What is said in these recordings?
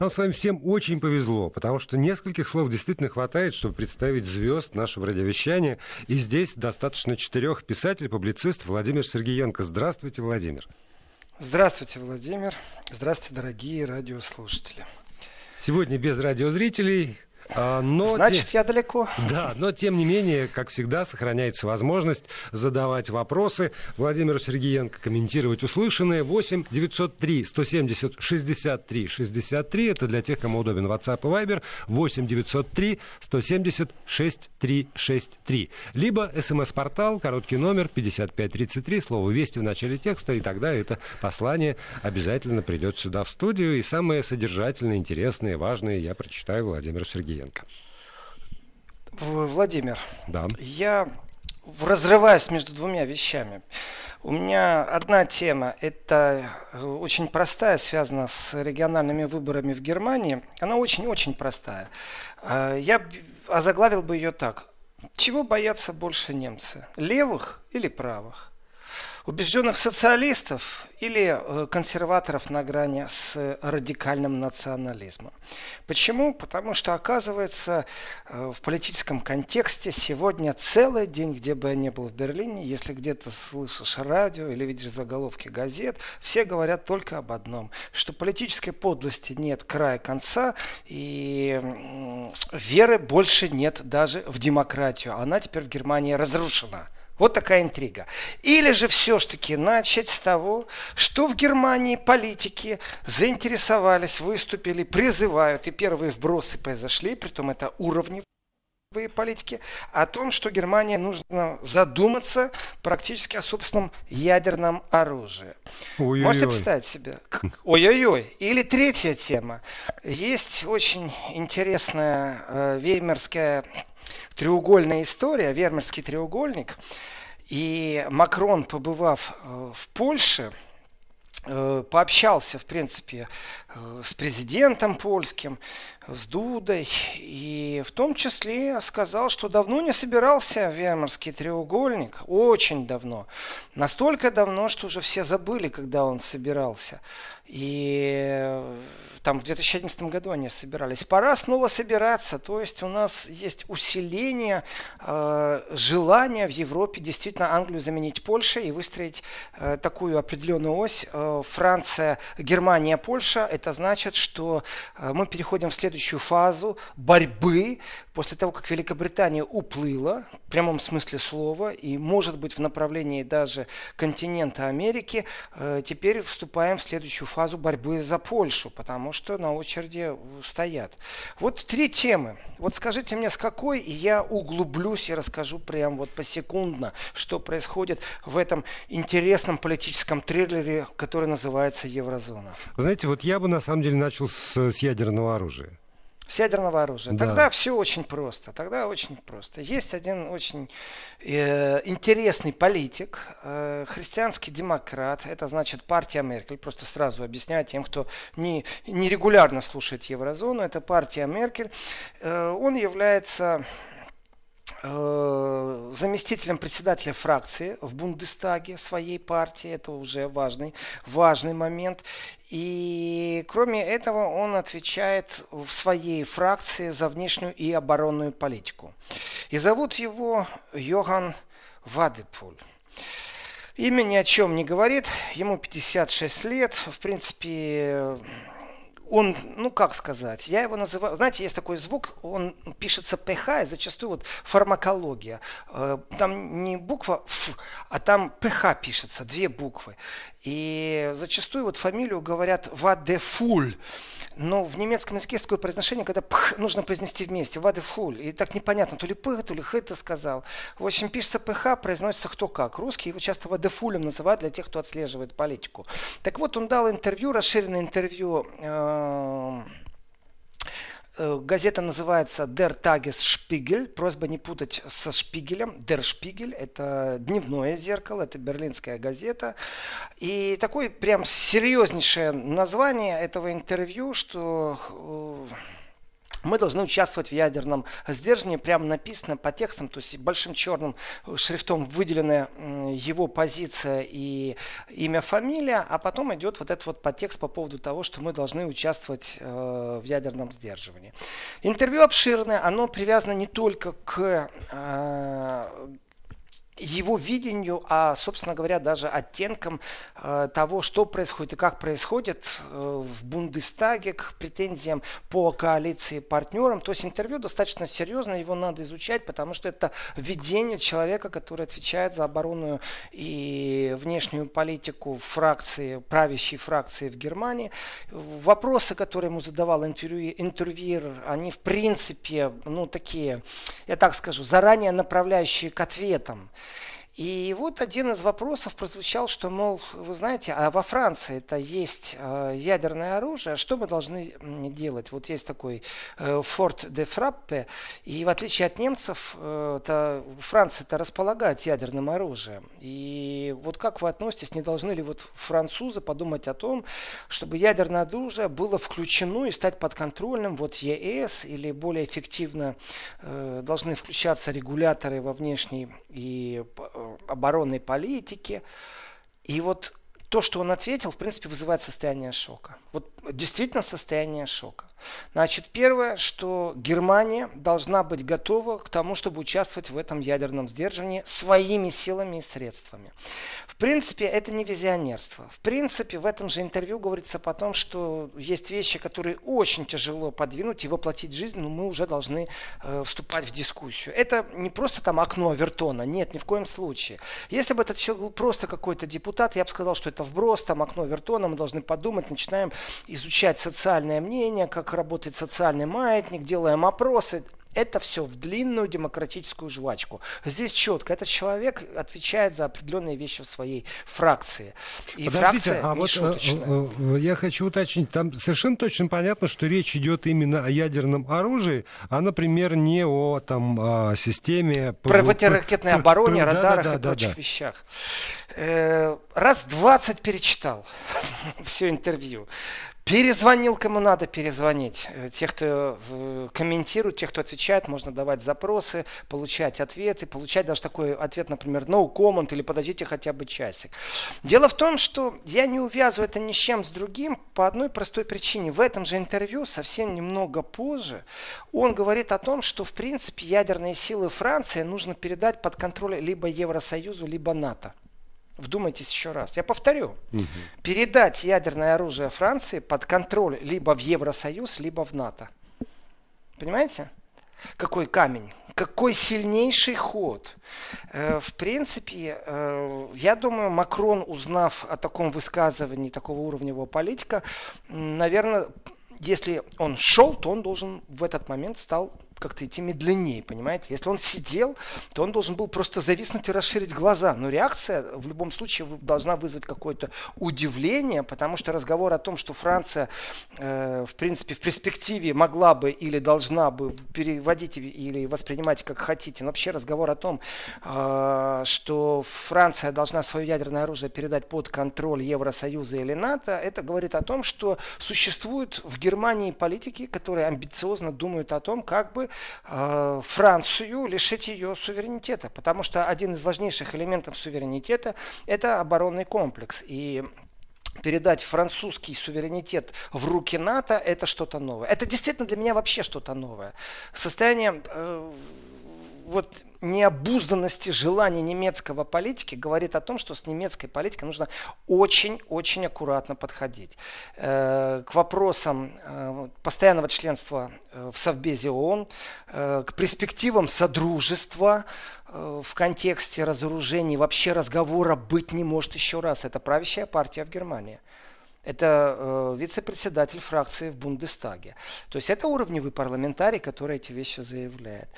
Нам с вами всем очень повезло, потому что нескольких слов действительно хватает, чтобы представить звезд нашего радиовещания. И здесь достаточно четырех писателей, публицист Владимир Сергеенко. Здравствуйте, Владимир. Здравствуйте, Владимир. Здравствуйте, дорогие радиослушатели. Сегодня без радиозрителей, но Значит, те... я далеко. Да, но тем не менее, как всегда, сохраняется возможность задавать вопросы Владимиру Сергеенко, комментировать услышанное. 8 903 170 63 63. Это для тех, кому удобен WhatsApp и Viber. 8 903 170 63 63. Либо смс-портал, короткий номер 5533, слово «Вести» в начале текста, и тогда это послание обязательно придет сюда в студию. И самое содержательное, интересное, важное я прочитаю Владимиру Сергеенко. Сергеенко. Владимир, да. я разрываюсь между двумя вещами. У меня одна тема, это э, очень простая, связана с региональными выборами в Германии. Она очень-очень простая. Э, я озаглавил бы ее так. Чего боятся больше немцы? Левых или правых? Убежденных социалистов или э, консерваторов на грани с радикальным национализмом. Почему? Потому что, оказывается, э, в политическом контексте сегодня целый день, где бы я ни был в Берлине, если где-то слышишь радио или видишь заголовки газет, все говорят только об одном, что политической подлости нет края конца, и веры больше нет даже в демократию. Она теперь в Германии разрушена. Вот такая интрига. Или же все-таки начать с того, что в Германии политики заинтересовались, выступили, призывают, и первые вбросы произошли, притом это уровни политики, о том, что Германии нужно задуматься практически о собственном ядерном оружии. Ой-ой-ой. Можете представить себе? Ой-ой-ой. Или третья тема. Есть очень интересная э, веймарская треугольная история, Вермерский треугольник. И Макрон, побывав э, в Польше, э, пообщался, в принципе, э, с президентом польским, с Дудой, и в том числе сказал, что давно не собирался Вермарский треугольник, очень давно, настолько давно, что уже все забыли, когда он собирался. И там в 2011 году они собирались. Пора снова собираться. То есть у нас есть усиление э, желания в Европе действительно Англию заменить Польшей и выстроить э, такую определенную ось. Э, Франция, Германия, Польша. Это значит, что э, мы переходим в следующую фазу борьбы после того, как Великобритания уплыла, в прямом смысле слова, и может быть в направлении даже континента Америки, э, теперь вступаем в следующую фазу борьбы за Польшу, потому что на очереди стоят. Вот три темы. Вот скажите мне, с какой, я углублюсь и расскажу прям вот посекундно, что происходит в этом интересном политическом триллере, который называется Еврозона. Знаете, вот я бы на самом деле начал с, с ядерного оружия с ядерного оружия. Да. Тогда все очень просто. Тогда очень просто. Есть один очень э, интересный политик, э, христианский демократ. Это значит партия Меркель. Просто сразу объясняю тем, кто не, не регулярно слушает еврозону. Это партия Меркель. Э, он является заместителем председателя фракции в Бундестаге своей партии. Это уже важный, важный момент. И кроме этого он отвечает в своей фракции за внешнюю и оборонную политику. И зовут его Йоган Вадепуль. Имя ни о чем не говорит, ему 56 лет, в принципе, он, ну как сказать, я его называю, знаете, есть такой звук, он пишется ПХ, и зачастую вот фармакология. Э, там не буква Ф, а там ПХ пишется, две буквы. И зачастую вот фамилию говорят Вадефуль. Но в немецком языке есть такое произношение, когда пх нужно произнести вместе. Вадефуль. И так непонятно, то ли п, то ли х ты сказал. В общем, пишется пх, произносится кто как. Русские его часто вадефулем называют для тех, кто отслеживает политику. Так вот, он дал интервью, расширенное интервью э Э, газета называется Der Tagesspiegel. Просьба не путать со Шпигелем. Der Spiegel – это дневное зеркало, это берлинская газета. И такое прям серьезнейшее название этого интервью, что мы должны участвовать в ядерном сдержании. Прямо написано по текстам, то есть большим черным шрифтом выделена его позиция и имя, фамилия, а потом идет вот этот вот подтекст по поводу того, что мы должны участвовать э, в ядерном сдерживании. Интервью обширное, оно привязано не только к э, его видению, а, собственно говоря, даже оттенком э, того, что происходит и как происходит э, в Бундестаге к претензиям по коалиции партнерам. То есть интервью достаточно серьезно, его надо изучать, потому что это видение человека, который отвечает за оборонную и внешнюю политику фракции, правящей фракции в Германии. Вопросы, которые ему задавал интервью, интервьюер, они в принципе, ну такие, я так скажу, заранее направляющие к ответам. И вот один из вопросов прозвучал, что, мол, вы знаете, а во Франции это есть э, ядерное оружие, что мы должны делать? Вот есть такой э, Форт де Фраппе, и в отличие от немцев, э, это, Франция это располагает ядерным оружием. И вот как вы относитесь, не должны ли вот французы подумать о том, чтобы ядерное оружие было включено и стать подконтрольным вот ЕС, или более эффективно должны включаться регуляторы во внешней и оборонной политики. И вот то, что он ответил, в принципе, вызывает состояние шока. Вот действительно состояние шока. Значит, первое, что Германия должна быть готова к тому, чтобы участвовать в этом ядерном сдерживании своими силами и средствами. В принципе, это не визионерство. В принципе, в этом же интервью говорится потом, что есть вещи, которые очень тяжело подвинуть и воплотить в жизнь, но мы уже должны э, вступать в дискуссию. Это не просто там окно Авертона, нет, ни в коем случае. Если бы это был просто какой-то депутат, я бы сказал, что это вброс, там окно Авертона, мы должны подумать, начинаем изучать социальное мнение, как работает социальный маятник, делаем опросы. Это все в длинную демократическую жвачку. Здесь четко. Этот человек отвечает за определенные вещи в своей фракции. И Подождите, фракция а вот э, э, я хочу уточнить. Там совершенно точно понятно, что речь идет именно о ядерном оружии, а, например, не о там, о системе... Противоракетной обороне, радарах да, да, и да, прочих да. вещах. Э, раз 20 перечитал все интервью. Перезвонил кому надо перезвонить. Э, тех, кто э, комментирует, тех, кто отвечает, можно давать запросы, получать ответы, получать даже такой ответ, например, no comment или подождите хотя бы часик. Дело в том, что я не увязываю это ни с чем с другим по одной простой причине. В этом же интервью совсем немного позже он говорит о том, что в принципе ядерные силы Франции нужно передать под контроль либо Евросоюзу, либо НАТО. Вдумайтесь еще раз. Я повторю. Угу. Передать ядерное оружие Франции под контроль либо в Евросоюз, либо в НАТО. Понимаете? Какой камень? Какой сильнейший ход. Э, в принципе, э, я думаю, Макрон, узнав о таком высказывании такого уровневого политика, наверное, если он шел, то он должен в этот момент стал как-то идти медленнее, понимаете? Если он сидел, то он должен был просто зависнуть и расширить глаза. Но реакция в любом случае должна вызвать какое-то удивление, потому что разговор о том, что Франция, э, в принципе, в перспективе могла бы или должна бы переводить или воспринимать как хотите, но вообще разговор о том, э, что Франция должна свое ядерное оружие передать под контроль Евросоюза или НАТО, это говорит о том, что существуют в Германии политики, которые амбициозно думают о том, как бы э, Францию лишить ее суверенитета. Потому что один из важнейших элементов суверенитета это оборонный комплекс. И передать французский суверенитет в руки НАТО, это что-то новое. Это действительно для меня вообще что-то новое. Состояние э, вот необузданности желаний немецкого политики говорит о том, что с немецкой политикой нужно очень-очень аккуратно подходить. Э, к вопросам э, постоянного членства э, в Совбезе ООН, к перспективам содружества в контексте разоружений вообще разговора быть не может еще раз. Это правящая партия в Германии. Это э, вице-председатель фракции в Бундестаге. То есть это уровневый парламентарий, который эти вещи заявляет.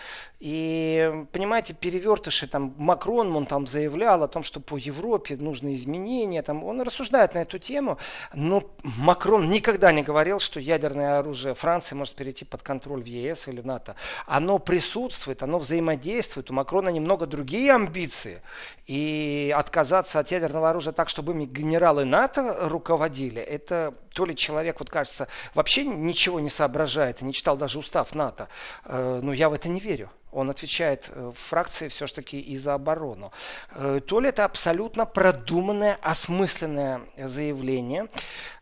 И, понимаете, перевертыши, там, Макрон, он там заявлял о том, что по Европе нужны изменения, там, он рассуждает на эту тему, но Макрон никогда не говорил, что ядерное оружие Франции может перейти под контроль в ЕС или в НАТО. Оно присутствует, оно взаимодействует, у Макрона немного другие амбиции. И отказаться от ядерного оружия так, чтобы генералы НАТО руководили. Это то ли человек, вот кажется, вообще ничего не соображает и не читал даже устав НАТО. Э, но я в это не верю. Он отвечает э, в фракции все-таки и за оборону. Э, то ли это абсолютно продуманное, осмысленное заявление.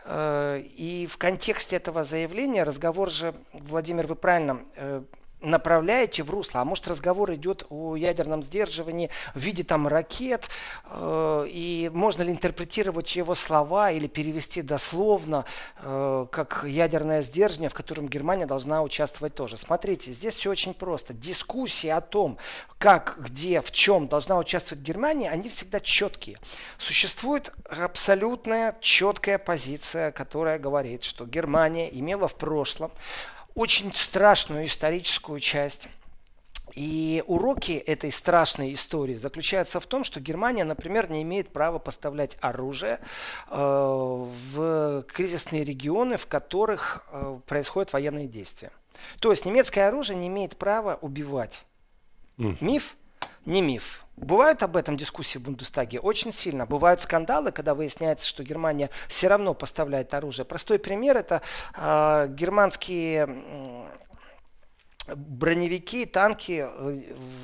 И в контексте этого заявления разговор же, Владимир, вы правильно направляете в русло, а может разговор идет о ядерном сдерживании в виде там ракет, э, и можно ли интерпретировать его слова или перевести дословно э, как ядерное сдерживание, в котором Германия должна участвовать тоже. Смотрите, здесь все очень просто. Дискуссии о том, как, где, в чем должна участвовать Германия, они всегда четкие. Существует абсолютная четкая позиция, которая говорит, что Германия имела в прошлом очень страшную историческую часть. И уроки этой страшной истории заключаются в том, что Германия, например, не имеет права поставлять оружие э, в кризисные регионы, в которых э, происходят военные действия. То есть немецкое оружие не имеет права убивать. Mm. Миф? Не миф. Бывают об этом дискуссии в Бундестаге очень сильно. Бывают скандалы, когда выясняется, что Германия все равно поставляет оружие. Простой пример это э, германские броневики, танки э,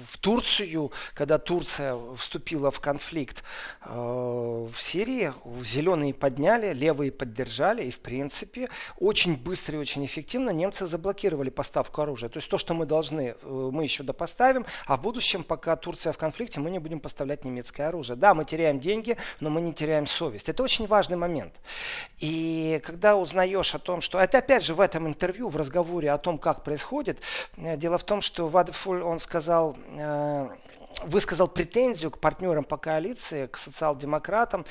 в Турцию, когда Турция вступила в конфликт э, в Сирии, зеленые подняли, левые поддержали, и в принципе очень быстро и очень эффективно немцы заблокировали поставку оружия. То есть то, что мы должны, э, мы еще допоставим, а в будущем, пока Турция в конфликте, мы не будем поставлять немецкое оружие. Да, мы теряем деньги, но мы не теряем совесть. Это очень важный момент. И когда узнаешь о том, что это опять же в этом интервью, в разговоре о том, как происходит, дело в том, что Вадфуль, он сказал, э, высказал претензию к партнерам по коалиции, к социал-демократам,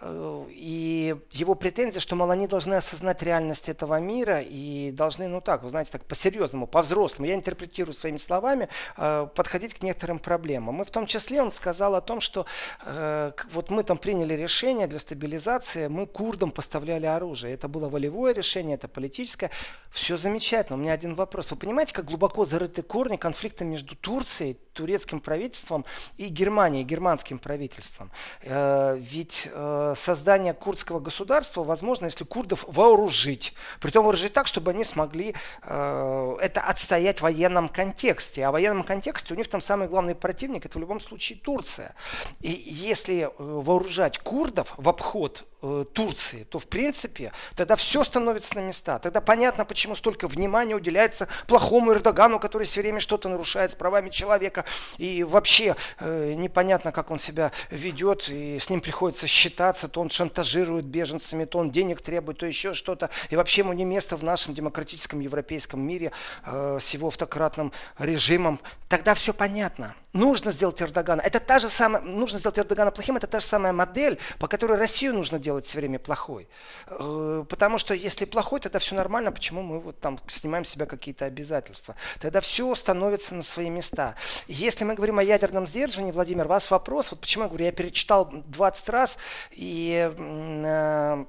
э, и его претензия, что, мол, они должны осознать реальность этого мира и должны, ну так, вы знаете, так по-серьезному, по-взрослому, я интерпретирую своими словами, э, подходить к некоторым проблемам. И в том числе он сказал о том, что э, вот мы там приняли решение для стабилизации, мы курдам поставляли оружие. Это было волевое решение, это политическое. Все замечательно. У меня один вопрос. Вы понимаете, как глубоко зарыты корни конфликта между Турцией, турецким правительством и Германией, германским правительством. Э, ведь э, создание курдского государства возможно, если курдов вооружить. Притом вооружить так, чтобы они смогли э, это отстоять в военном контексте. А в военном контексте у них там самый главный противник это в любом случае Турция. И если вооружать курдов в обход Турции, то в принципе тогда все становится на места. Тогда понятно, почему столько внимания уделяется плохому Эрдогану, который все время что-то нарушает с правами человека. И вообще э, непонятно, как он себя ведет, и с ним приходится считаться, то он шантажирует беженцами, то он денег требует, то еще что-то. И вообще ему не место в нашем демократическом европейском мире э, с его автократным режимом. Тогда все понятно нужно сделать Эрдогана. Это та же самая, нужно сделать Эрдогана плохим, это та же самая модель, по которой Россию нужно делать все время плохой. Э, потому что если плохой, тогда все нормально, почему мы вот там снимаем с себя какие-то обязательства. Тогда все становится на свои места. Если мы говорим о ядерном сдерживании, Владимир, у вас вопрос, вот почему я говорю, я перечитал 20 раз и э,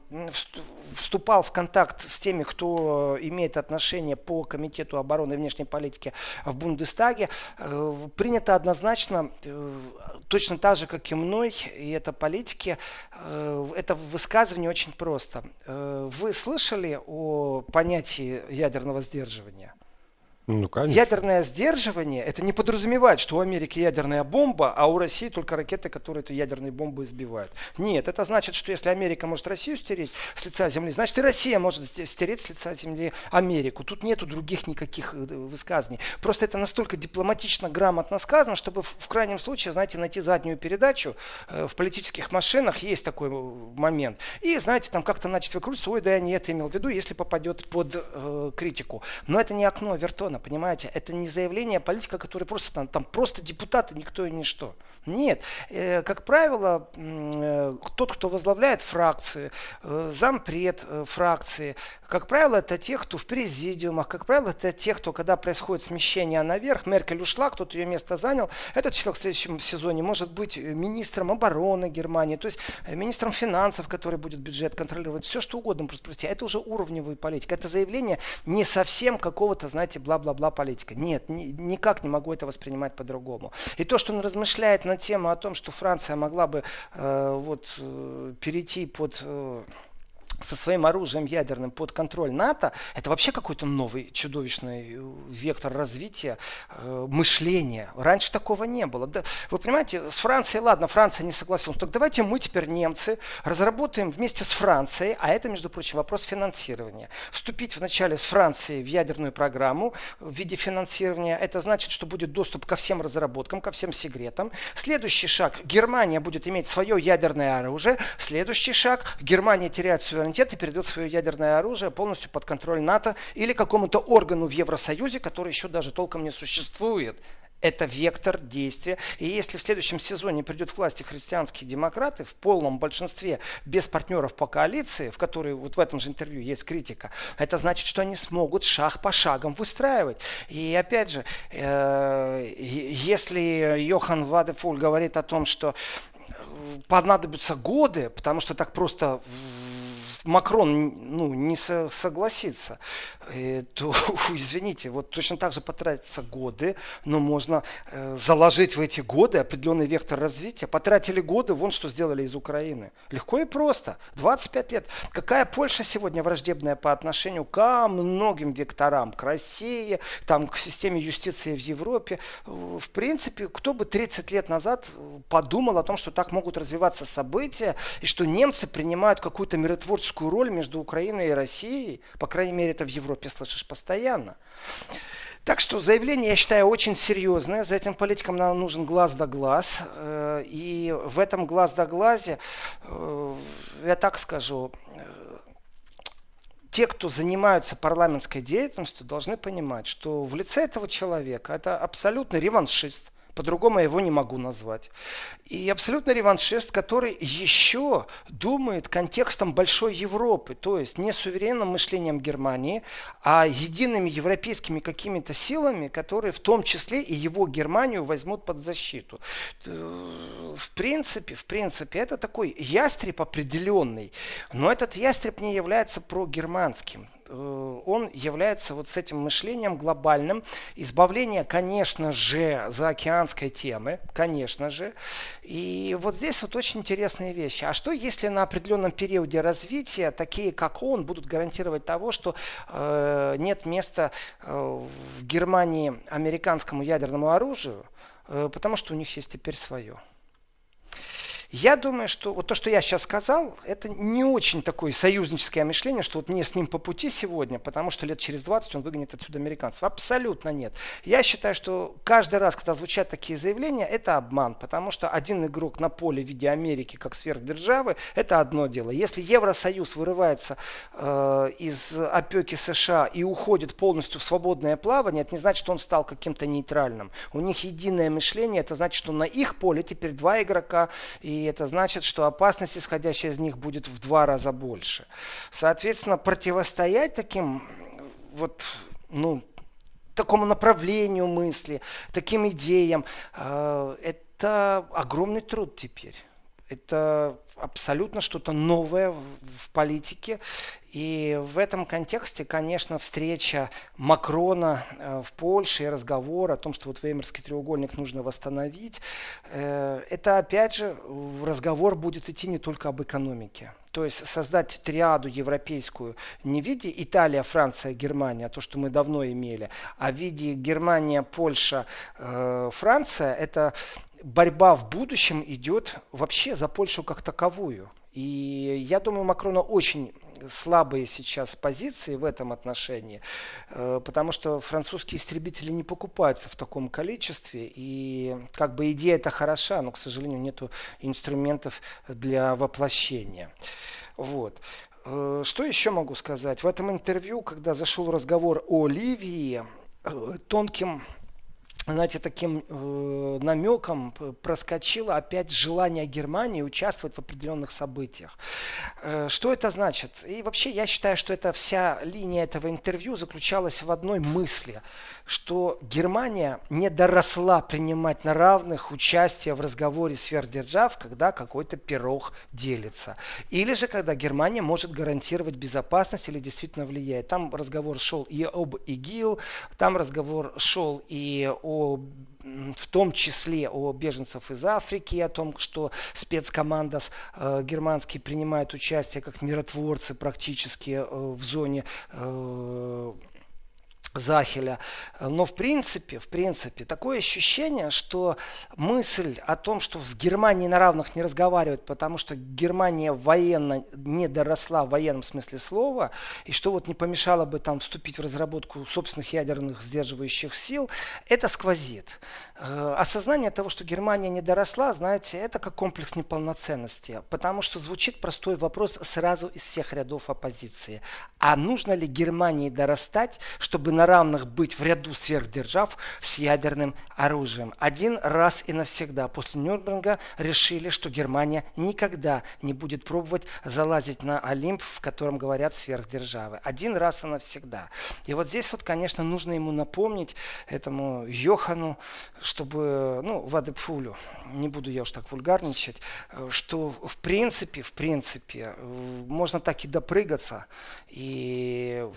вступал в контакт с теми, кто имеет отношение по Комитету обороны и внешней политики в Бундестаге, э, принято однозначно однозначно, э, точно так же, как и мной, и это политики, э, это высказывание очень просто. Э, вы слышали о понятии ядерного сдерживания? Ну, конечно. Ядерное сдерживание, это не подразумевает, что у Америки ядерная бомба, а у России только ракеты, которые эту ядерную бомбу избивают. Нет, это значит, что если Америка может Россию стереть с лица земли, значит и Россия может стереть с лица земли Америку. Тут нету других никаких э, высказаний. Просто это настолько дипломатично, грамотно сказано, чтобы в, крайнем случае, знаете, найти заднюю передачу. Э, в политических машинах есть такой э, момент. И, знаете, там как-то начать выкрутиться, ой, да я не это имел в виду, если попадет под э, критику. Но это не окно Вертона понимаете? Это не заявление политика, который просто там, там просто депутаты, никто и ничто. Нет, э, как правило, э, тот, кто возглавляет фракции, э, зампред фракции, как правило, это те, кто в президиумах, как правило, это те, кто, когда происходит смещение наверх, Меркель ушла, кто-то ее место занял, этот человек в следующем сезоне может быть министром обороны Германии, то есть министром финансов, который будет бюджет контролировать, все что угодно просто пройти. Это уже уровневая политика. Это заявление не совсем какого-то, знаете, бла-бла-бла политика. Нет, ни, никак не могу это воспринимать по-другому. И то, что он размышляет на тему о том, что Франция могла бы э, вот, э, перейти под... Со своим оружием ядерным под контроль НАТО, это вообще какой-то новый чудовищный э, вектор развития э, мышления. Раньше такого не было. Да, вы понимаете, с Францией, ладно, Франция не согласилась, так давайте мы теперь, немцы, разработаем вместе с Францией, а это, между прочим, вопрос финансирования. Вступить вначале с Францией в ядерную программу в виде финансирования, это значит, что будет доступ ко всем разработкам, ко всем секретам. Следующий шаг, Германия будет иметь свое ядерное оружие. Следующий шаг, Германия теряет суверенитет суверенитет и передает свое ядерное оружие полностью под контроль НАТО или какому-то органу в Евросоюзе, который еще даже толком не существует. Это вектор действия. И если в следующем сезоне придет к власти христианские демократы в полном большинстве без партнеров по коалиции, в которой вот в этом же интервью есть критика, это значит, что они смогут шаг по шагам выстраивать. И опять же, э, если Йохан Вадефуль говорит о том, что понадобятся годы, потому что так просто Макрон ну, не со, согласится, э, то, извините, вот точно так же потратятся годы, но можно э, заложить в эти годы определенный вектор развития. Потратили годы, вон что сделали из Украины. Легко и просто. 25 лет. Какая Польша сегодня враждебная по отношению к многим векторам, к России, там, к системе юстиции в Европе. В принципе, кто бы 30 лет назад подумал о том, что так могут развиваться события, и что немцы принимают какую-то миротворческую политическую роль между Украиной и Россией. По крайней мере, это в Европе слышишь постоянно. Так что заявление, я считаю, очень серьезное. За этим политикам нам нужен глаз да глаз. Э, и в этом глаз да глазе, э, я так скажу, э, те, кто занимаются парламентской деятельностью, должны понимать, что в лице этого человека это абсолютно реваншист – по-другому я его не могу назвать. И абсолютно реваншист, который еще думает контекстом большой Европы, то есть не суверенным мышлением Германии, а едиными европейскими какими-то силами, которые в том числе и его Германию возьмут под защиту. Э, в принципе, в принципе, это такой ястреб определенный, но этот ястреб не является прогерманским. Э, он является вот с этим мышлением глобальным. Избавление, конечно же, заокеанской темы, конечно же. И вот здесь вот очень интересные вещи. А что, если на определенном периоде развития такие, как он, будут гарантировать того, что э, нет места э, в Германии американскому ядерному оружию, э, потому что у них есть теперь свое. Я думаю, что вот то, что я сейчас сказал, это не очень такое союзническое мышление, что вот мне с ним по пути сегодня, потому что лет через 20 он выгонит отсюда американцев. Абсолютно нет. Я считаю, что каждый раз, когда звучат такие заявления, это обман, потому что один игрок на поле в виде Америки как сверхдержавы, это одно дело. Если Евросоюз вырывается э, из опеки США и уходит полностью в свободное плавание, это не значит, что он стал каким-то нейтральным. У них единое мышление, это значит, что на их поле теперь два игрока и и это значит, что опасность, исходящая из них, будет в два раза больше. Соответственно, противостоять таким вот, ну, такому направлению мысли, таким идеям, э, это огромный труд теперь. Это абсолютно что-то новое в политике. И в этом контексте, конечно, встреча Макрона э, в Польше и разговор о том, что вот Веймарский треугольник нужно восстановить, э, это опять же разговор будет идти не только об экономике. То есть создать триаду европейскую не в виде Италия, Франция, Германия, то, что мы давно имели, а в виде Германия, Польша, э, Франция, это борьба в будущем идет вообще за Польшу как таковую. И я думаю, Макрона очень слабые сейчас позиции в этом отношении, э, потому что французские истребители не покупаются в таком количестве, и как бы идея это хороша, но, к сожалению, нет инструментов для воплощения. Вот. Э, что еще могу сказать? В этом интервью, когда зашел разговор о Ливии, э, тонким знаете, таким э, намеком проскочило опять желание Германии участвовать в определенных событиях. Э, что это значит? И вообще я считаю, что эта вся линия этого интервью заключалась в одной мысли, что Германия не доросла принимать на равных участие в разговоре сверхдержав, когда какой-то пирог делится. Или же когда Германия может гарантировать безопасность или действительно влияет. Там разговор шел и об ИГИЛ, там разговор шел и о в том числе о беженцев из Африки, о том, что спецкоманда э, германский принимает участие как миротворцы практически э, в зоне э, Захеля. Но в принципе, в принципе, такое ощущение, что мысль о том, что с Германией на равных не разговаривают, потому что Германия военно не доросла в военном смысле слова, и что вот не помешало бы там вступить в разработку собственных ядерных сдерживающих сил, это сквозит. Э, осознание того, что Германия не доросла, знаете, это как комплекс неполноценности, потому что звучит простой вопрос сразу из всех рядов оппозиции. А нужно ли Германии дорастать, чтобы на равных быть в ряду сверхдержав с ядерным оружием. Один раз и навсегда после Нюрнберга решили, что Германия никогда не будет пробовать залазить на Олимп, в котором говорят сверхдержавы. Один раз и навсегда. И вот здесь вот, конечно, нужно ему напомнить, этому Йохану, чтобы, ну, Вадепфулю, не буду я уж так вульгарничать, что в принципе, в принципе, можно так и допрыгаться, и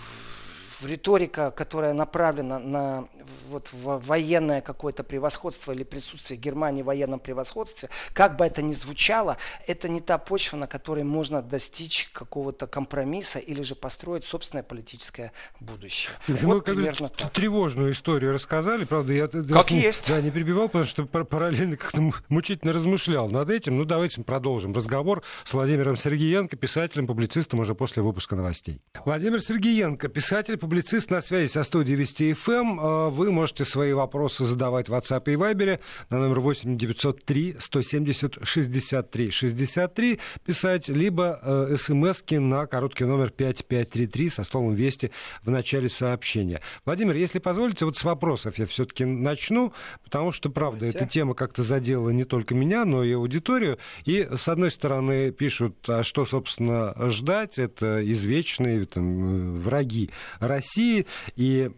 риторика, которая направлена на вот, военное какое-то превосходство или присутствие Германии в военном превосходстве, как бы это ни звучало, это не та почва, на которой можно достичь какого-то компромисса или же построить собственное политическое будущее. Слушай, вот примерно так. Тревожную историю рассказали, правда, я как не, есть. Да, не перебивал, потому что параллельно как-то мучительно размышлял над этим. Ну, давайте продолжим разговор с Владимиром Сергеенко, писателем, публицистом уже после выпуска новостей. Владимир Сергеенко, писатель, публицист на связи со студией Вести ФМ. Эм. А, вы можете свои вопросы задавать в WhatsApp и Viber на номер 8 903 170 63 63 писать, либо э, смски на короткий номер 5533 со словом «Вести» в начале сообщения. Владимир, если позволите, вот с вопросов я все-таки начну, потому что, правда, Давайте. эта тема как-то задела не только меня, но и аудиторию. И, с одной стороны, пишут, а что, собственно, ждать? Это извечные там, враги России и,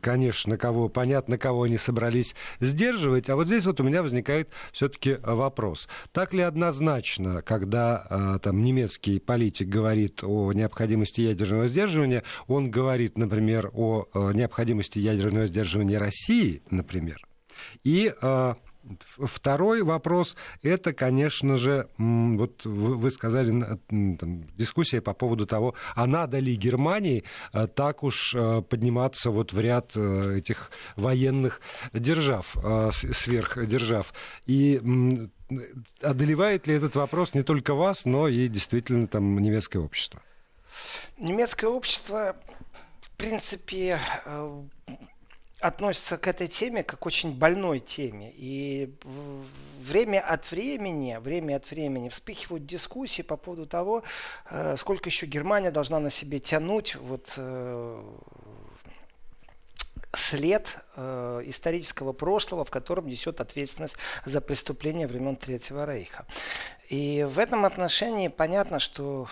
конечно, кого, понятно, кого они собрались сдерживать. А вот здесь вот у меня возникает все-таки вопрос. Так ли однозначно, когда а, там немецкий политик говорит о необходимости ядерного сдерживания, он говорит, например, о а, необходимости ядерного сдерживания России, например, и а, Второй вопрос – это, конечно же, вот вы сказали, там, дискуссия по поводу того, а надо ли Германии э, так уж э, подниматься вот в ряд э, этих военных держав, сверхдержав. И одолевает ли этот вопрос не только вас, но и действительно там немецкое общество? Немецкое общество, в принципе, относится к этой теме как к очень больной теме. И время от времени, время от времени вспыхивают дискуссии по поводу того, э, сколько еще Германия должна на себе тянуть вот, э, след э, исторического прошлого, в котором несет ответственность за преступления времен Третьего Рейха. И в этом отношении понятно, что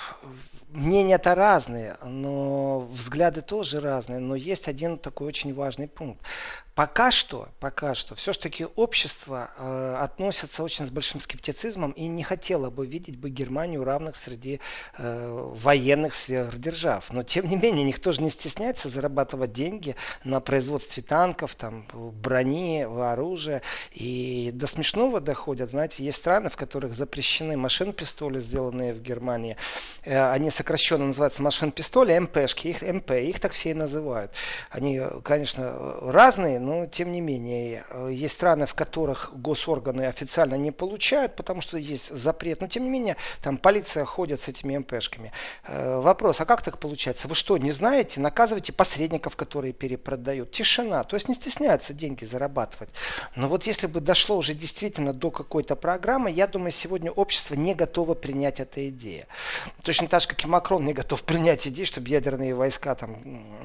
мнения-то разные, но взгляды тоже разные, но есть один такой очень важный пункт. Пока что, пока что, все-таки общество э, относится очень с большим скептицизмом и не хотело бы видеть бы Германию равных среди э, военных сверхдержав. Но тем не менее, никто же не стесняется зарабатывать деньги на производстве танков, там, брони, оружия. И до смешного доходят. Знаете, есть страны, в которых запрещены машин-пистоли, сделанные в Германии. Э, они сокращенно называются машин-пистоли, МПшки, их МП, их так все и называют. Они, конечно, разные, но тем не менее, э, есть страны, в которых госорганы официально не получают, потому что есть запрет. Но тем не менее, там полиция ходит с этими МПшками. Э, вопрос, а как так получается? Вы что, не знаете? Наказывайте посредников, которые перепродают. Тишина. То есть не стесняются деньги зарабатывать. Но вот если бы дошло уже действительно до какой-то программы, я думаю, сегодня общество не готово принять эту идею. Точно так же, как и Макрон не готов принять идею, чтобы ядерные войска там,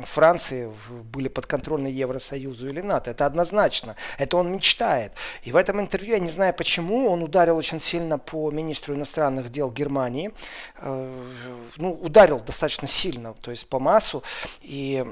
Франции были подконтрольны Евросоюзу или НАТО. Это однозначно. Это он мечтает. И в этом интервью, я не знаю почему, он ударил очень сильно по министру иностранных дел Германии. Э, ну, ударил достаточно сильно, то есть по массу. И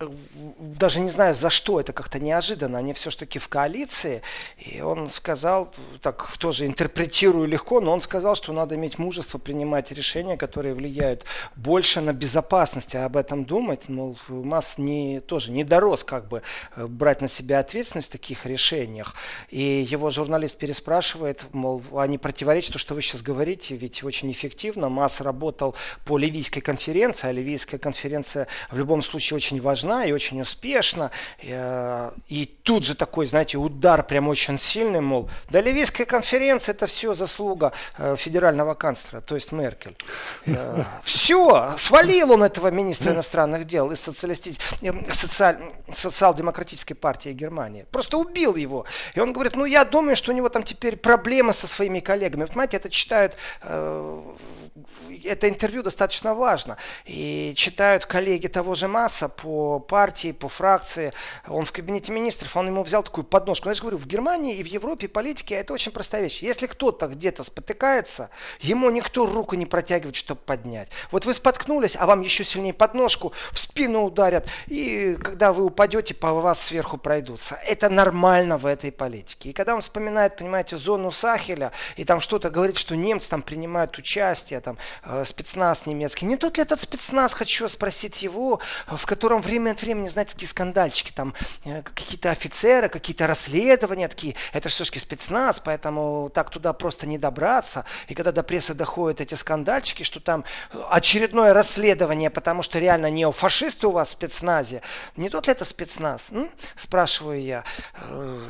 даже не знаю за что, это как-то неожиданно, они все-таки в коалиции, и он сказал, так тоже интерпретирую легко, но он сказал, что надо иметь мужество принимать решения, которые влияют больше на безопасность, а об этом думать, мол, Масс не, тоже не дорос как бы э, брать на себя ответственность в таких решениях, и его журналист переспрашивает, мол, а не противоречит то, что вы сейчас говорите, ведь очень эффективно, Масс работал по Ливийской конференции, а Ливийская конференция в любом случае очень важна, важна и очень успешна. И, э, и тут же такой, знаете, удар прям очень сильный, мол, да Ливийская конференция это все заслуга э, федерального канцлера, то есть Меркель. Э, все, свалил он этого министра иностранных дел из социаль... социал-демократической партии Германии. Просто убил его. И он говорит, ну я думаю, что у него там теперь проблемы со своими коллегами. Понимаете, это читают это интервью достаточно важно. И читают коллеги того же Масса по партии, по фракции. Он в кабинете министров, он ему взял такую подножку. Я же говорю, в Германии и в Европе политики это очень простая вещь. Если кто-то где-то спотыкается, ему никто руку не протягивает, чтобы поднять. Вот вы споткнулись, а вам еще сильнее подножку, в спину ударят, и когда вы упадете, по вас сверху пройдутся. Это нормально в этой политике. И когда он вспоминает, понимаете, зону Сахеля, и там что-то говорит, что немцы там принимают участие, там Э, спецназ немецкий. Не тот ли этот спецназ, хочу спросить его, в котором время от времени, знаете, такие скандальчики, там э, какие-то офицеры, какие-то расследования такие. Это все-таки спецназ, поэтому так туда просто не добраться. И когда до прессы доходят эти скандальчики, что там очередное расследование, потому что реально неофашисты у вас в спецназе. Не тот ли это спецназ? М? Спрашиваю я э,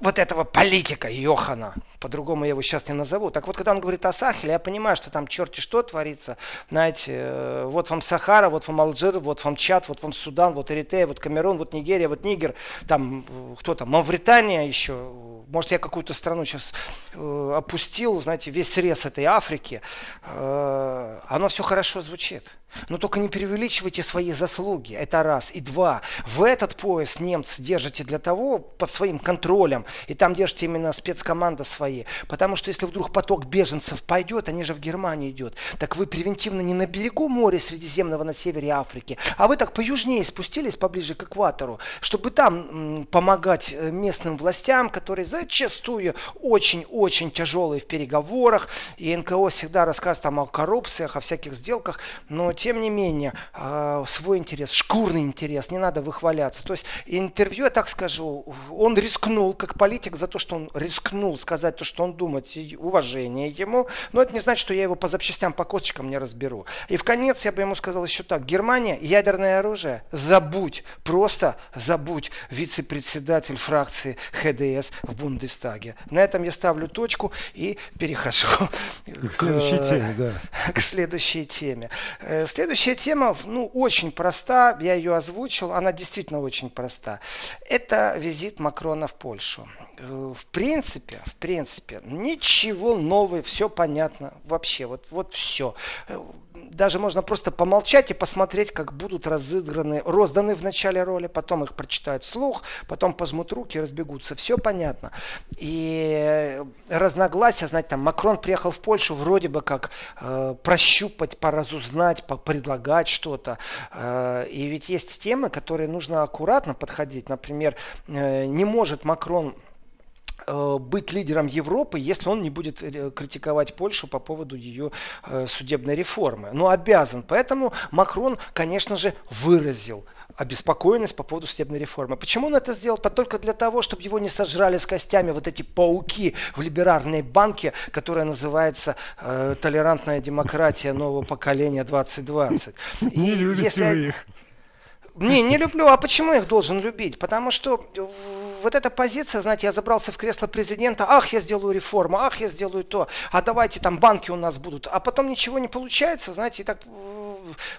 вот этого политика Йохана, по-другому я его сейчас не назову. Так вот, когда он говорит о Сахеле, я понимаю, что там черти что творится. Знаете, э, вот вам Сахара, вот вам Алжир, вот вам Чад, вот вам Судан, вот Эритея, вот Камерун, вот Нигерия, вот Нигер, там э, кто там, Мавритания еще. Может, я какую-то страну сейчас э, опустил, знаете, весь срез этой Африки. Оно все хорошо звучит. Но только не преувеличивайте свои заслуги. Это раз. И два. В этот пояс немцы держите для того, под своим контролем, и там держите именно спецкоманда свои. Потому что если вдруг поток беженцев пойдет, они же в Германию идет, так вы превентивно не на берегу моря Средиземного на севере Африки, а вы так поюжнее спустились поближе к экватору, чтобы там помогать э, местным властям, которые зачастую очень-очень тяжелые в переговорах. И НКО всегда рассказывает там о коррупциях, о всяких сделках, но тем не менее, а, свой интерес, шкурный интерес, не надо выхваляться. То есть интервью, я так скажу, он рискнул, как политик, за то, что он рискнул сказать то, что он думает, уважение ему, но это не значит, что я его по запчастям, по косточкам не разберу. И в конец я бы ему сказал еще так, Германия, ядерное оружие, забудь, просто забудь, вице-председатель фракции ХДС в Бундестаге. На этом я ставлю точку и перехожу к, к следующей теме. Да. К следующей теме. Э, Следующая тема, ну, очень проста, я ее озвучил, она действительно очень проста. Это визит Макрона в Польшу. Э, в принципе, в принципе, ничего нового, все понятно, вообще, вот, вот все. Даже можно просто помолчать и посмотреть, как будут разыграны, розданы в начале роли, потом их прочитают слух, потом пожмут руки разбегутся. Все понятно. И разногласия, знаете, там Макрон приехал в Польшу вроде бы как э, прощупать, поразузнать, предлагать что-то. Э, и ведь есть темы, которые нужно аккуратно подходить. Например, э, не может Макрон быть лидером Европы, если он не будет э, критиковать Польшу по поводу ее э, судебной реформы. Но обязан. Поэтому Макрон, конечно же, выразил обеспокоенность по поводу судебной реформы. Почему он это сделал? То только для того, чтобы его не сожрали с костями вот эти пауки в либеральной банке, которая называется э, «Толерантная демократия нового поколения 2020». Не любите если... вы их. Не, не люблю. А почему их должен любить? Потому что вот эта позиция, знаете, я забрался в кресло президента, ах, я сделаю реформу, ах, я сделаю то, а давайте там банки у нас будут. А потом ничего не получается, знаете, и так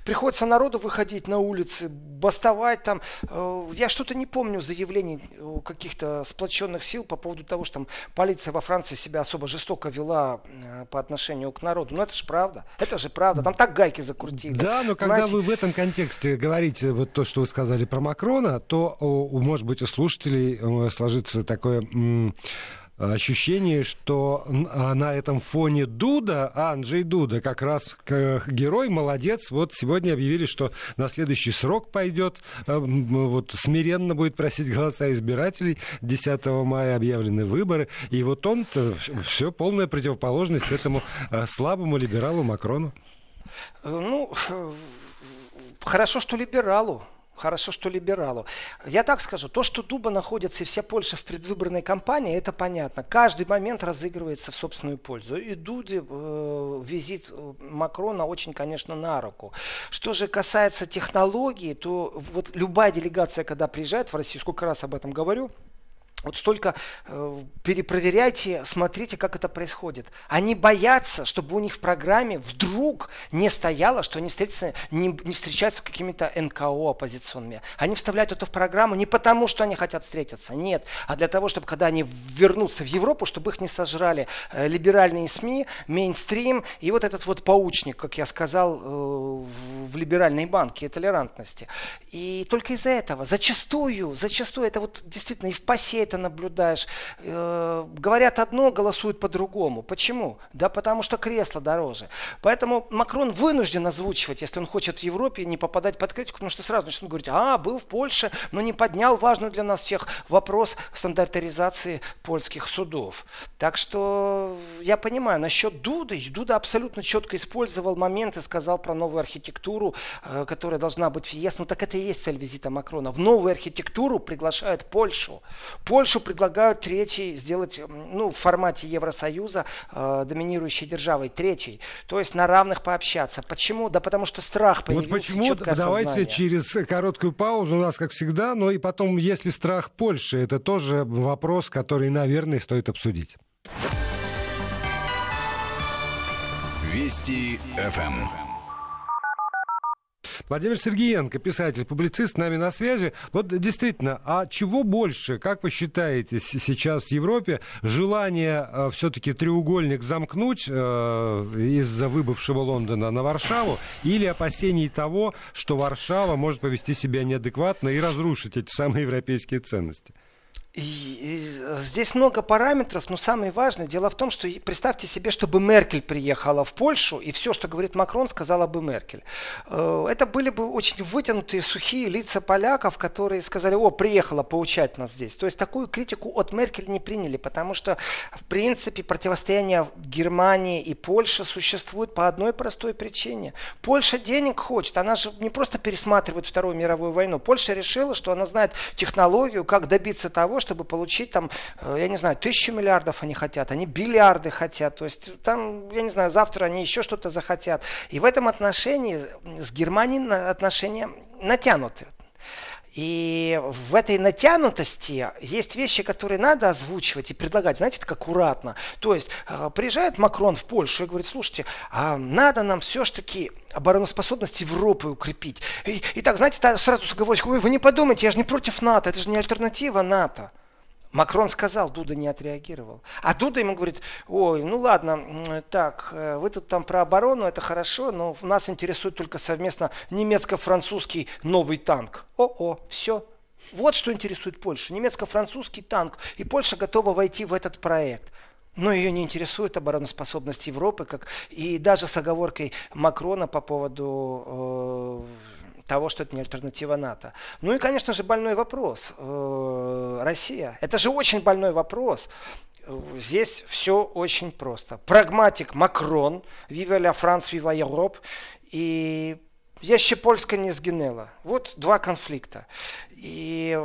приходится народу выходить на улицы, бастовать там. Э, я что-то не помню заявлений каких-то сплоченных сил по поводу того, что там полиция во Франции себя особо жестоко вела э, по отношению к народу. Но это же правда. Это же правда. Там так гайки закрутили. Да, но когда Знаете... вы в этом контексте говорите вот то, что вы сказали про Макрона, то, может быть, у слушателей э, сложится такое ощущение, что а на этом фоне Дуда, Анджей Дуда, как раз герой, молодец. Вот сегодня объявили, что на следующий срок пойдет, э, вот смиренно будет просить голоса избирателей. 10 мая объявлены выборы. И вот он все полная противоположность этому э, слабому либералу Макрону. Ну, хорошо, что либералу. Хорошо, что либералу. Я так скажу, то, что Дуба находится и вся Польша в предвыборной кампании, это понятно. Каждый момент разыгрывается в собственную пользу. И Дуде э, визит э, Макрона очень, конечно, на руку. Что же касается технологии, то вот любая делегация, когда приезжает в Россию, сколько раз об этом говорю, вот столько э, перепроверяйте, смотрите, как это происходит. Они боятся, чтобы у них в программе вдруг не стояло, что они встретятся, не, не встречаются с какими-то НКО оппозиционными. Они вставляют это в программу не потому, что они хотят встретиться, нет, а для того, чтобы когда они вернутся в Европу, чтобы их не сожрали э, либеральные СМИ, мейнстрим и вот этот вот паучник, как я сказал, э, в либеральной банке и толерантности. И только из-за этого, зачастую, зачастую, это вот действительно и в ПАСЕ это наблюдаешь. Э, говорят одно, голосуют по-другому. Почему? Да потому что кресло дороже. Поэтому Макрон вынужден озвучивать, если он хочет в Европе не попадать под критику, потому что сразу начнут говорить, а, был в Польше, но не поднял важную для нас всех вопрос стандартизации польских судов. Так что я понимаю, насчет Дуды, Дуда абсолютно четко использовал момент и сказал про новую архитектуру, э, которая должна быть в ЕС. Ну так это и есть цель визита Макрона. В новую архитектуру приглашают Польшу. Польшу предлагают третий сделать ну, в формате Евросоюза э, доминирующей державой, третий. То есть на равных пообщаться. Почему? Да потому что страх появился. Вот почему? Давайте осознание. через короткую паузу у нас, как всегда, но и потом, если страх Польши, это тоже вопрос, который, наверное, стоит обсудить. Вести ФМ. Владимир Сергеенко, писатель, публицист, с нами на связи. Вот действительно, а чего больше, как вы считаете, сейчас в Европе желание э, все-таки треугольник замкнуть э, из-за выбывшего Лондона на Варшаву или опасений того, что Варшава может повести себя неадекватно и разрушить эти самые европейские ценности? Здесь много параметров, но самое важное дело в том, что представьте себе, чтобы Меркель приехала в Польшу, и все, что говорит Макрон, сказала бы Меркель. Э, это были бы очень вытянутые, сухие лица поляков, которые сказали, о, приехала поучать нас здесь. То есть такую критику от Меркель не приняли, потому что, в принципе, противостояние Германии и Польши существует по одной простой причине. Польша денег хочет, она же не просто пересматривает Вторую мировую войну. Польша решила, что она знает технологию, как добиться того, чтобы получить там, э, я не знаю, тысячу миллиардов они хотят, они бильярды хотят, то есть там, я не знаю, завтра они еще что-то захотят. И в этом отношении с Германией отношения натянуты. И в этой натянутости есть вещи, которые надо озвучивать и предлагать, знаете, так аккуратно. То есть э, приезжает Макрон в Польшу и говорит, слушайте, а надо нам все-таки обороноспособность Европы укрепить. И, и так, знаете, сразу с ой, вы не подумайте, я же не против НАТО, это же не альтернатива НАТО. Макрон сказал, Дуда не отреагировал. А Дуда ему говорит, ой, ну ладно, так, э, вы тут там про оборону, это хорошо, но нас интересует только совместно немецко-французский новый танк. О-о, все. Вот что интересует Польшу. Немецко-французский танк. И Польша готова войти в этот проект. Но ее не интересует обороноспособность Европы, как и даже с оговоркой Макрона по поводу э, того, что это не альтернатива НАТО. Ну и, конечно же, больной вопрос. Э, Россия. Это же очень больной вопрос. Здесь все очень просто. Прагматик Макрон, Viva la France, Viva Europe. И еще Польска не сгинела. Вот два конфликта. И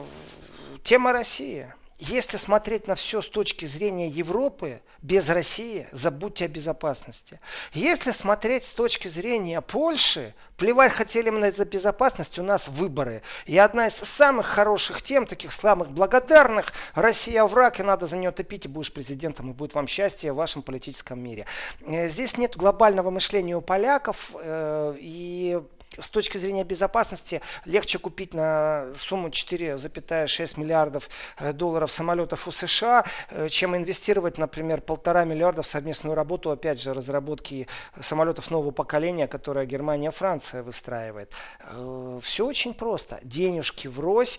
тема России. Если смотреть на все с точки зрения Европы, без России забудьте о безопасности. Если смотреть с точки зрения Польши, плевать хотели мы это безопасность, у нас выборы. И одна из самых хороших тем, таких самых благодарных, Россия враг, и надо за нее топить, и будешь президентом, и будет вам счастье в вашем политическом мире. Э, здесь нет глобального мышления у поляков, э, и с точки зрения безопасности легче купить на сумму 4,6 миллиардов э, долларов самолетов у США, э, чем инвестировать, например, полтора миллиарда в совместную работу, опять же, разработки самолетов нового поколения, которое Германия, Франция выстраивает. Э, Все очень просто. Денежки врозь,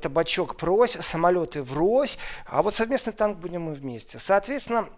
табачок прось, самолеты врозь, а вот совместный танк будем мы вместе. Соответственно,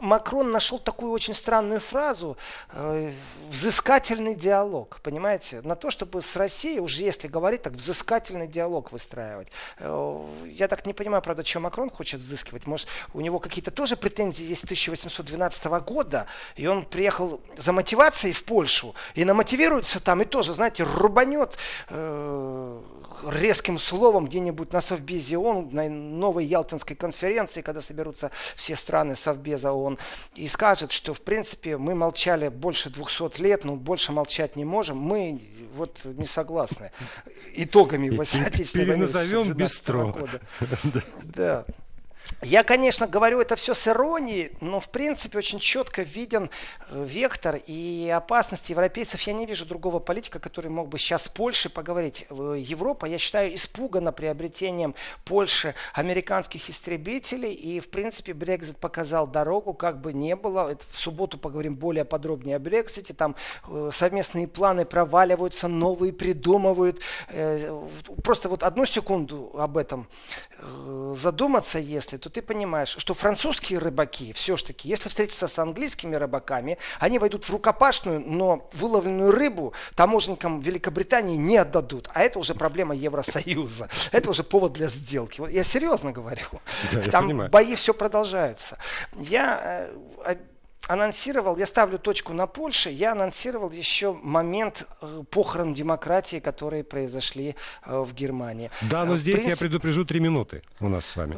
Макрон нашел такую очень странную фразу э, взыскательный диалог, понимаете, на то, чтобы с Россией, уже если говорить, так взыскательный диалог выстраивать. Э, я так не понимаю, правда, что Макрон хочет взыскивать. Может, у него какие-то тоже претензии есть 1812 года, и он приехал за мотивацией в Польшу, и намотивируется там, и тоже, знаете, рубанет э, резким словом где-нибудь на Совбезе ООН, на новой Ялтинской конференции, когда соберутся все страны Совбеза ООН, и скажет, что в принципе мы молчали больше 200 лет, но больше молчать не можем, мы вот не согласны итогами 8 Отечественной войны. Переназовем Бестро. Да. Я, конечно, говорю это все с иронией, но в принципе очень четко виден э, вектор и опасность европейцев. Я не вижу другого политика, который мог бы сейчас с Польшей поговорить. Э, Европа, я считаю, испугана приобретением Польши американских истребителей. И, в принципе, Брекзит показал дорогу, как бы не было. Это в субботу поговорим более подробнее о Брексите. Там э, совместные планы проваливаются, новые придумывают. Просто вот одну секунду об этом задуматься, если то ты понимаешь, что французские рыбаки все-таки, если встретиться с английскими рыбаками, они войдут в рукопашную, но выловленную рыбу таможенникам Великобритании не отдадут. А это уже проблема Евросоюза. Это уже повод для сделки. Я серьезно говорю. Да, Там бои все продолжаются. Я э, анонсировал, я ставлю точку на Польше, я анонсировал еще момент э, похорон демократии, которые произошли э, в Германии. Да, но здесь принципе, я предупрежу три минуты у нас с вами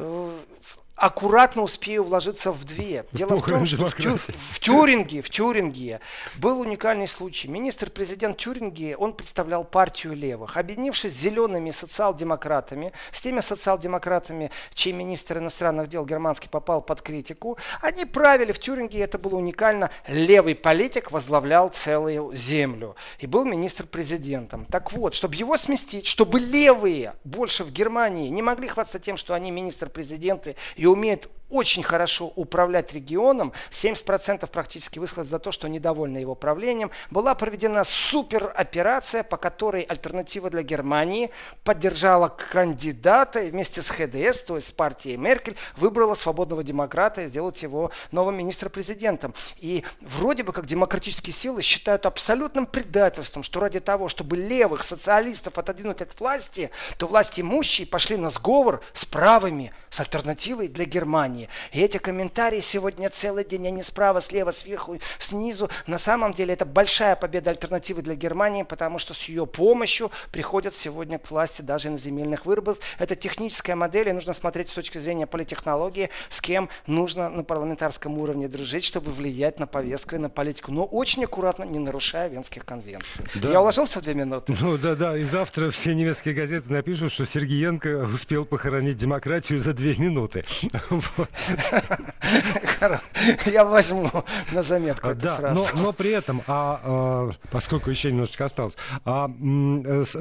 аккуратно успею вложиться в две. Дело в том, что в, тю, в Тюринге, в Тюринге был уникальный случай. Министр-президент Тюринги, он представлял партию левых. Объединившись с зелеными социал-демократами, с теми социал-демократами, чей министр иностранных дел германский попал под критику, они правили в Тюринге, это было уникально. Левый политик возглавлял целую землю и был министр-президентом. Так вот, чтобы его сместить, чтобы левые больше в Германии не могли хвастаться тем, что они министр-президенты и eu minto. Очень хорошо управлять регионом. 70% практически высказалось за то, что недовольны его правлением. Была проведена супероперация, по которой альтернатива для Германии поддержала кандидата вместе с ХДС, то есть с партией Меркель, выбрала свободного демократа и сделать его новым министр-президентом. И вроде бы как демократические силы считают абсолютным предательством, что ради того, чтобы левых социалистов отодвинуть от власти, то власти имущие пошли на сговор с правыми, с альтернативой для Германии. Германии. И эти комментарии сегодня целый день, они справа, слева, сверху, снизу. На самом деле это большая победа альтернативы для Германии, потому что с ее помощью приходят сегодня к власти даже на земельных вырубах. Это техническая модель, и нужно смотреть с точки зрения политехнологии, с кем нужно на парламентарском уровне дружить, чтобы влиять на повестку и на политику. Но очень аккуратно, не нарушая Венских конвенций. Да. Я уложился в две минуты? Ну да, да. И завтра все немецкие газеты напишут, что Сергеенко успел похоронить демократию за две минуты. Я возьму на заметку эту да, фразу. Но, но при этом, а, а, поскольку еще немножечко осталось, а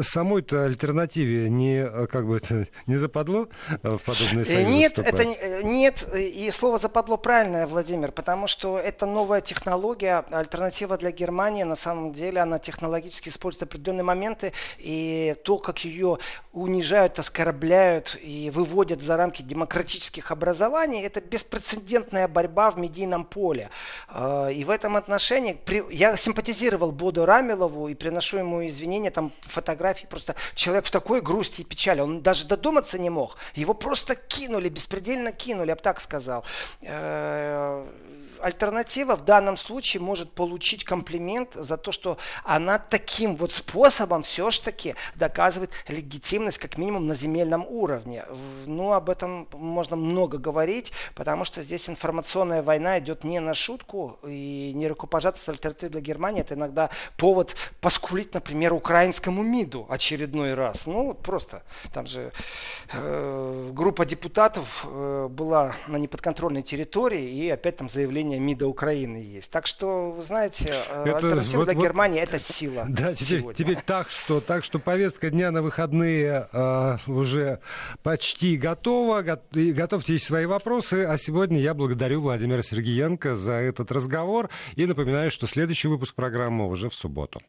самой-то альтернативе не, как бы не западло в подобные союзы Нет, это нет, и слово западло правильное, Владимир, потому что это новая технология, альтернатива для Германии, на самом деле она технологически использует определенные моменты, и то, как ее унижают, оскорбляют и выводят за рамки демократических образований, это беспрецедентная борьба в медийном поле. А, и в этом отношении я симпатизировал Боду Рамилову и приношу ему извинения, там фотографии, просто человек в такой грусти и печали, он даже додуматься не мог. Его просто кинули, беспредельно кинули, я бы так сказал э, альтернатива в данном случае может получить комплимент за то, что она таким вот способом все-таки доказывает легитимность как минимум на земельном уровне. Ну, об этом можно много говорить, потому что здесь информационная война идет не на шутку, и не рукопожатие с альтернативой для Германии, это иногда повод поскулить, например, украинскому МИДу очередной раз. Ну, просто там же э, группа депутатов э, была на неподконтрольной территории, и опять там заявление заявление МИДа Украины есть. Так что, вы знаете, э, это, альтернатива вот, для вот, Германии это сила. Да, теперь, теперь так, что, так что повестка дня на выходные э, уже почти готова. Готовьте свои вопросы. А сегодня я благодарю Владимира Сергеенко за этот разговор и напоминаю, что следующий выпуск программы уже в субботу.